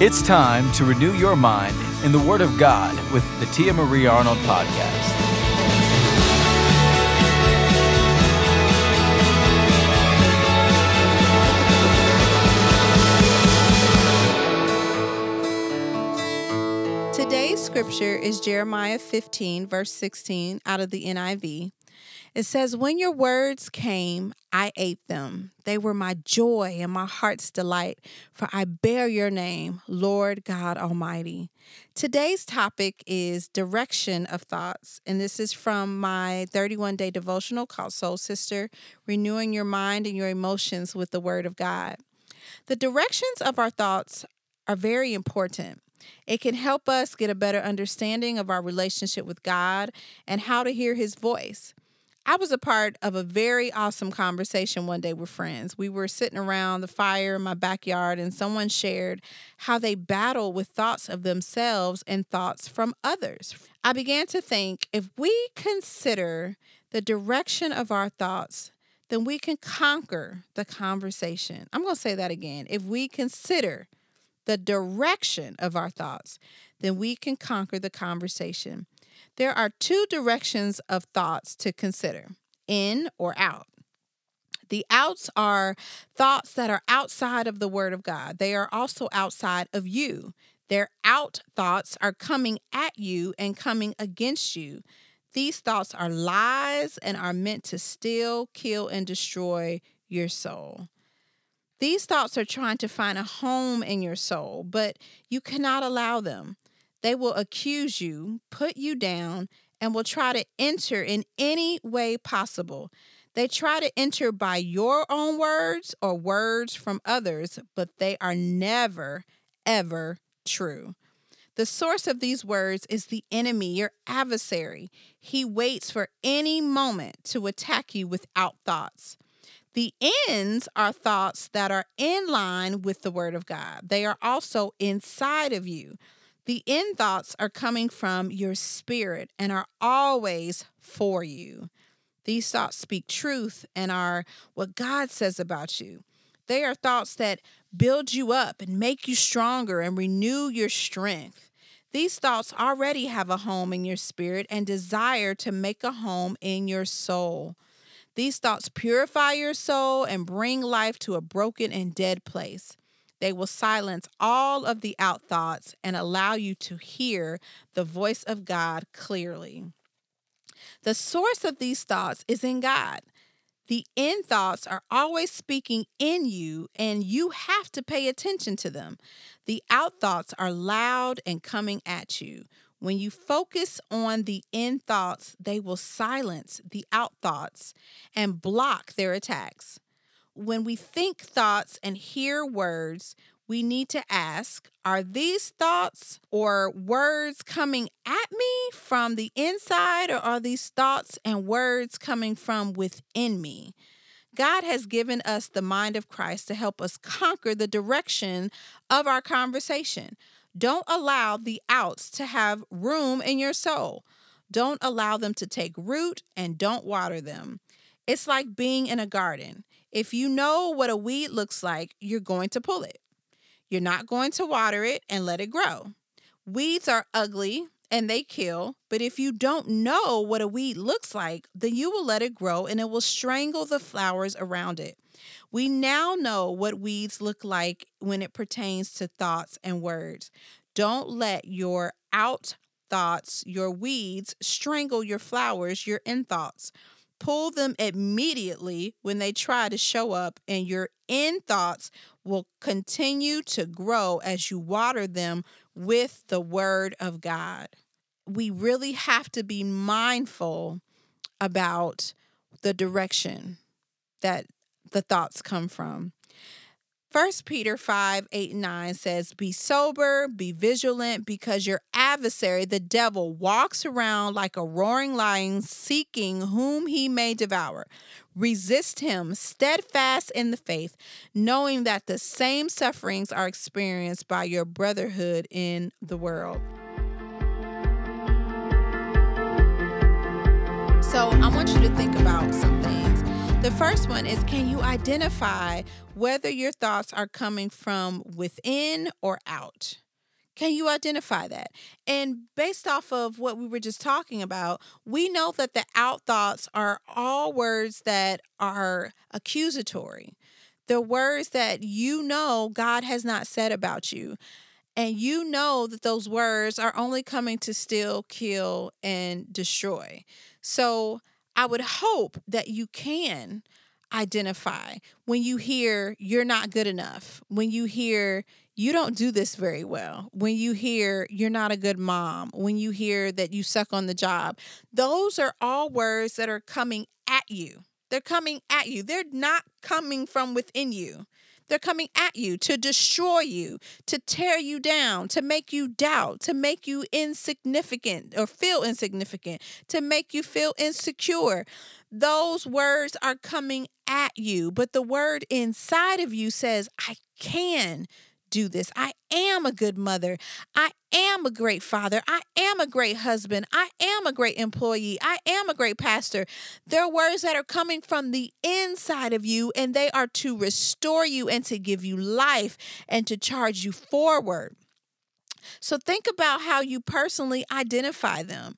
It's time to renew your mind in the Word of God with the Tia Marie Arnold Podcast. Today's scripture is Jeremiah 15, verse 16, out of the NIV. It says, When your words came, I ate them. They were my joy and my heart's delight, for I bear your name, Lord God Almighty. Today's topic is direction of thoughts, and this is from my 31 day devotional called Soul Sister Renewing Your Mind and Your Emotions with the Word of God. The directions of our thoughts are very important. It can help us get a better understanding of our relationship with God and how to hear His voice. I was a part of a very awesome conversation one day with friends. We were sitting around the fire in my backyard, and someone shared how they battle with thoughts of themselves and thoughts from others. I began to think if we consider the direction of our thoughts, then we can conquer the conversation. I'm going to say that again. If we consider the direction of our thoughts, then we can conquer the conversation. There are two directions of thoughts to consider in or out. The outs are thoughts that are outside of the Word of God, they are also outside of you. Their out thoughts are coming at you and coming against you. These thoughts are lies and are meant to steal, kill, and destroy your soul. These thoughts are trying to find a home in your soul, but you cannot allow them. They will accuse you, put you down, and will try to enter in any way possible. They try to enter by your own words or words from others, but they are never, ever true. The source of these words is the enemy, your adversary. He waits for any moment to attack you without thoughts. The ends are thoughts that are in line with the Word of God, they are also inside of you. The end thoughts are coming from your spirit and are always for you. These thoughts speak truth and are what God says about you. They are thoughts that build you up and make you stronger and renew your strength. These thoughts already have a home in your spirit and desire to make a home in your soul. These thoughts purify your soul and bring life to a broken and dead place. They will silence all of the out thoughts and allow you to hear the voice of God clearly. The source of these thoughts is in God. The in thoughts are always speaking in you, and you have to pay attention to them. The out thoughts are loud and coming at you. When you focus on the in thoughts, they will silence the out thoughts and block their attacks when we think thoughts and hear words, we need to ask Are these thoughts or words coming at me from the inside, or are these thoughts and words coming from within me? God has given us the mind of Christ to help us conquer the direction of our conversation. Don't allow the outs to have room in your soul. Don't allow them to take root and don't water them. It's like being in a garden. If you know what a weed looks like, you're going to pull it. You're not going to water it and let it grow. Weeds are ugly and they kill, but if you don't know what a weed looks like, then you will let it grow and it will strangle the flowers around it. We now know what weeds look like when it pertains to thoughts and words. Don't let your out thoughts, your weeds, strangle your flowers, your in thoughts pull them immediately when they try to show up, and your in thoughts will continue to grow as you water them with the word of God. We really have to be mindful about the direction that the thoughts come from. First Peter 5, 8, and 9 says, Be sober, be vigilant, because your adversary, the devil, walks around like a roaring lion, seeking whom he may devour. Resist him, steadfast in the faith, knowing that the same sufferings are experienced by your brotherhood in the world. So I want you to think about some things The first one is can you identify whether your thoughts are coming from within or out? Can you identify that? And based off of what we were just talking about, we know that the out thoughts are all words that are accusatory. The words that you know God has not said about you. And you know that those words are only coming to steal, kill, and destroy. So I would hope that you can identify when you hear you're not good enough, when you hear you don't do this very well, when you hear you're not a good mom, when you hear that you suck on the job. Those are all words that are coming at you. They're coming at you. They're not coming from within you. They're coming at you to destroy you, to tear you down, to make you doubt, to make you insignificant or feel insignificant, to make you feel insecure. Those words are coming at you, but the word inside of you says, I can do this. I am a good mother. I am a great father. I am a great husband. I am a great employee. I am a great pastor. They're words that are coming from the inside of you, and they are to restore you and to give you life and to charge you forward. So think about how you personally identify them.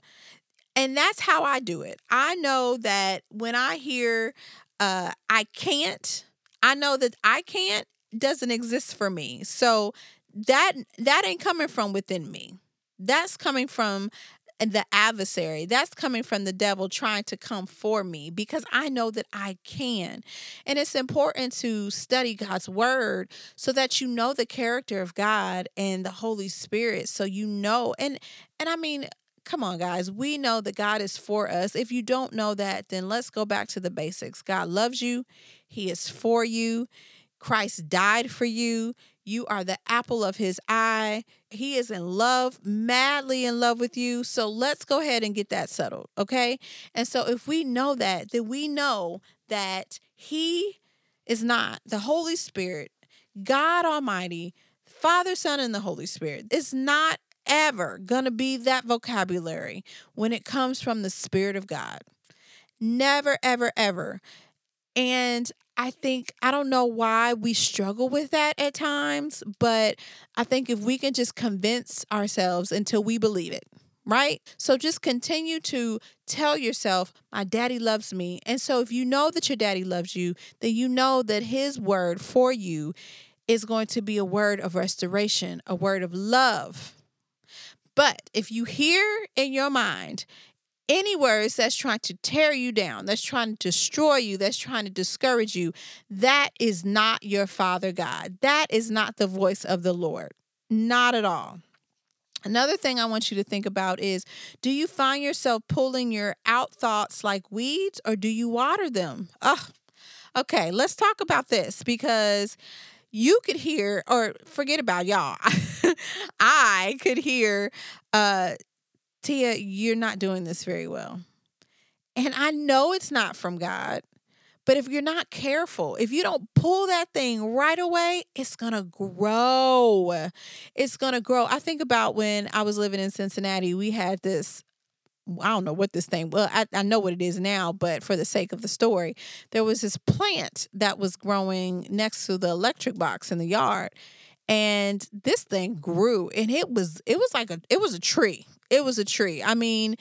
And that's how I do it. I know that when I hear uh, I can't, I know that I can't doesn't exist for me. So that that ain't coming from within me. That's coming from the adversary. That's coming from the devil trying to come for me because I know that I can. And it's important to study God's word so that you know the character of God and the Holy Spirit so you know and and I mean come on guys, we know that God is for us. If you don't know that, then let's go back to the basics. God loves you. He is for you. Christ died for you. You are the apple of his eye. He is in love, madly in love with you. So let's go ahead and get that settled, okay? And so if we know that, then we know that he is not the Holy Spirit, God Almighty, Father, Son, and the Holy Spirit. It's not ever going to be that vocabulary when it comes from the Spirit of God. Never, ever, ever. And I think, I don't know why we struggle with that at times, but I think if we can just convince ourselves until we believe it, right? So just continue to tell yourself, my daddy loves me. And so if you know that your daddy loves you, then you know that his word for you is going to be a word of restoration, a word of love. But if you hear in your mind, any words that's trying to tear you down, that's trying to destroy you, that's trying to discourage you, that is not your Father God. That is not the voice of the Lord. Not at all. Another thing I want you to think about is do you find yourself pulling your out thoughts like weeds or do you water them? Oh, okay, let's talk about this because you could hear, or forget about y'all, I could hear uh, Tia, you're not doing this very well. And I know it's not from God, but if you're not careful, if you don't pull that thing right away, it's going to grow. It's going to grow. I think about when I was living in Cincinnati, we had this I don't know what this thing. Well, I, I know what it is now, but for the sake of the story, there was this plant that was growing next to the electric box in the yard, and this thing grew, and it was it was like a it was a tree it was a tree. I mean,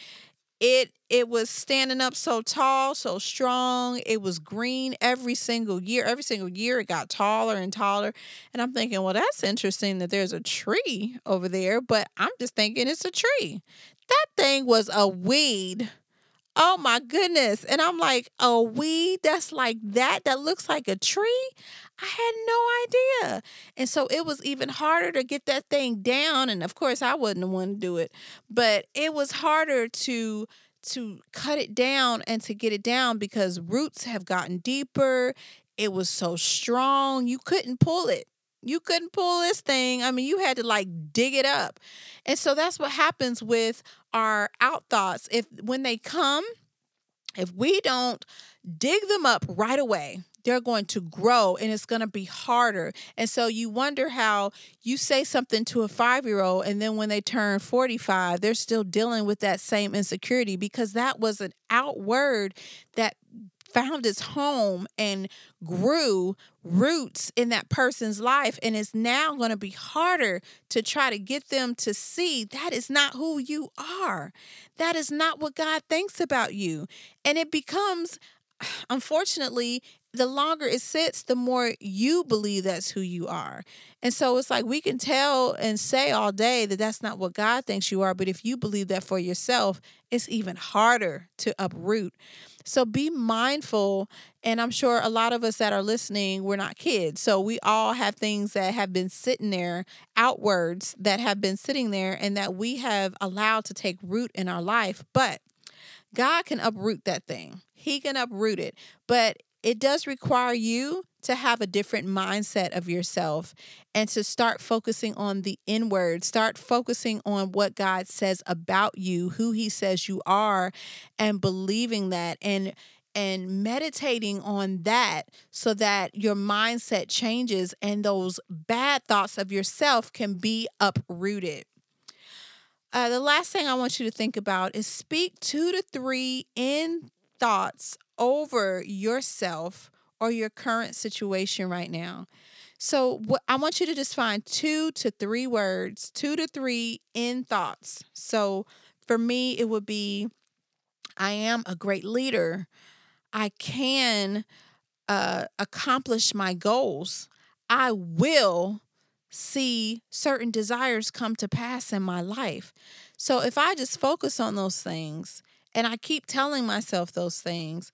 it it was standing up so tall, so strong. It was green every single year. Every single year it got taller and taller. And I'm thinking, well, that's interesting that there's a tree over there, but I'm just thinking it's a tree. That thing was a weed Oh my goodness. And I'm like, a weed that's like that, that looks like a tree? I had no idea. And so it was even harder to get that thing down. And of course, I wasn't the one to do it, but it was harder to to cut it down and to get it down because roots have gotten deeper. It was so strong. You couldn't pull it. You couldn't pull this thing. I mean, you had to like dig it up. And so that's what happens with our out thoughts. If when they come, if we don't dig them up right away, they're going to grow and it's going to be harder. And so you wonder how you say something to a five year old, and then when they turn 45, they're still dealing with that same insecurity because that was an outward that found its home and grew roots in that person's life. And it's now going to be harder to try to get them to see that is not who you are. That is not what god thinks about you. And it becomes unfortunately the longer it sits, the more you believe that's who you are. And so it's like we can tell and say all day that that's not what God thinks you are. But if you believe that for yourself, it's even harder to uproot. So be mindful. And I'm sure a lot of us that are listening, we're not kids. So we all have things that have been sitting there, outwards that have been sitting there, and that we have allowed to take root in our life. But God can uproot that thing. He can uproot it. But it does require you to have a different mindset of yourself and to start focusing on the inward, start focusing on what God says about you, who he says you are and believing that and and meditating on that so that your mindset changes and those bad thoughts of yourself can be uprooted. Uh, the last thing I want you to think about is speak two to three in thoughts over yourself or your current situation right now. So, what, I want you to just find two to three words, two to three in thoughts. So, for me, it would be I am a great leader. I can uh, accomplish my goals. I will see certain desires come to pass in my life. So, if I just focus on those things and I keep telling myself those things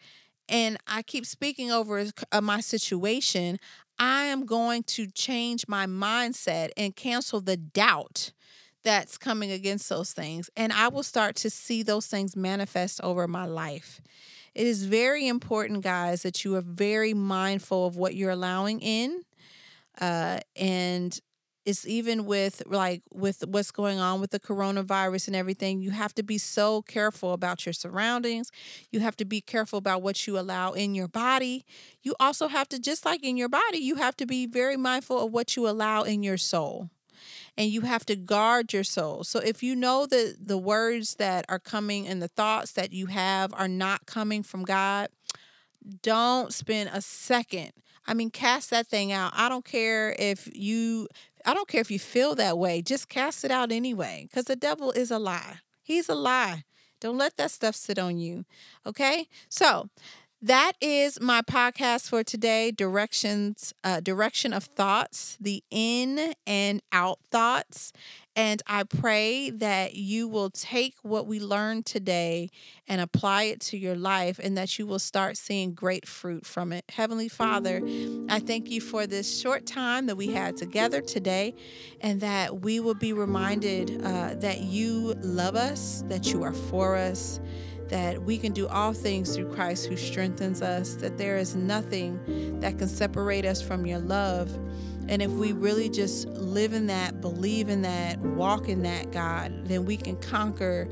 and I keep speaking over uh, my situation, I am going to change my mindset and cancel the doubt that's coming against those things. And I will start to see those things manifest over my life. It is very important, guys, that you are very mindful of what you're allowing in. Uh, and it's even with like with what's going on with the coronavirus and everything you have to be so careful about your surroundings. You have to be careful about what you allow in your body. You also have to just like in your body you have to be very mindful of what you allow in your soul and you have to guard your soul. So if you know that the words that are coming and the thoughts that you have are not coming from god don't spend a second I mean, cast that thing out. I don't care if you I don't care if you feel that way. Just cast it out anyway because the devil is a lie. He's a lie. Don't let that stuff sit on you. Okay? So, that is my podcast for today directions uh, direction of thoughts the in and out thoughts and I pray that you will take what we learned today and apply it to your life and that you will start seeing great fruit from it. Heavenly Father, I thank you for this short time that we had together today and that we will be reminded uh, that you love us, that you are for us that we can do all things through Christ who strengthens us, that there is nothing that can separate us from your love. And if we really just live in that, believe in that, walk in that, God, then we can conquer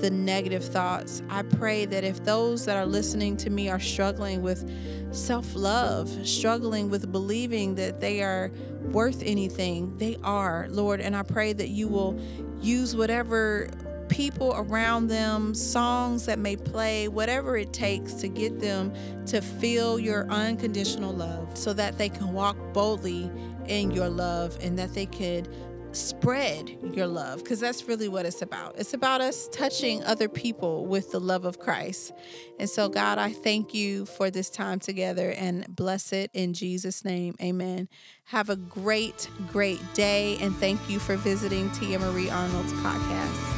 the negative thoughts. I pray that if those that are listening to me are struggling with self love, struggling with believing that they are worth anything, they are, Lord. And I pray that you will use whatever people around them, songs that may play, whatever it takes to get them to feel your unconditional love so that they can walk boldly in your love and that they could spread your love because that's really what it's about. It's about us touching other people with the love of Christ. And so, God, I thank you for this time together and bless it in Jesus' name. Amen. Have a great, great day. And thank you for visiting Tia Marie Arnold's podcast.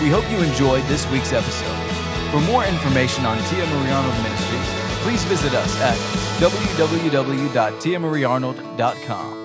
We hope you enjoyed this week's episode. For more information on Tia Marie Arnold Ministries, please visit us at www.tiamariearnold.com.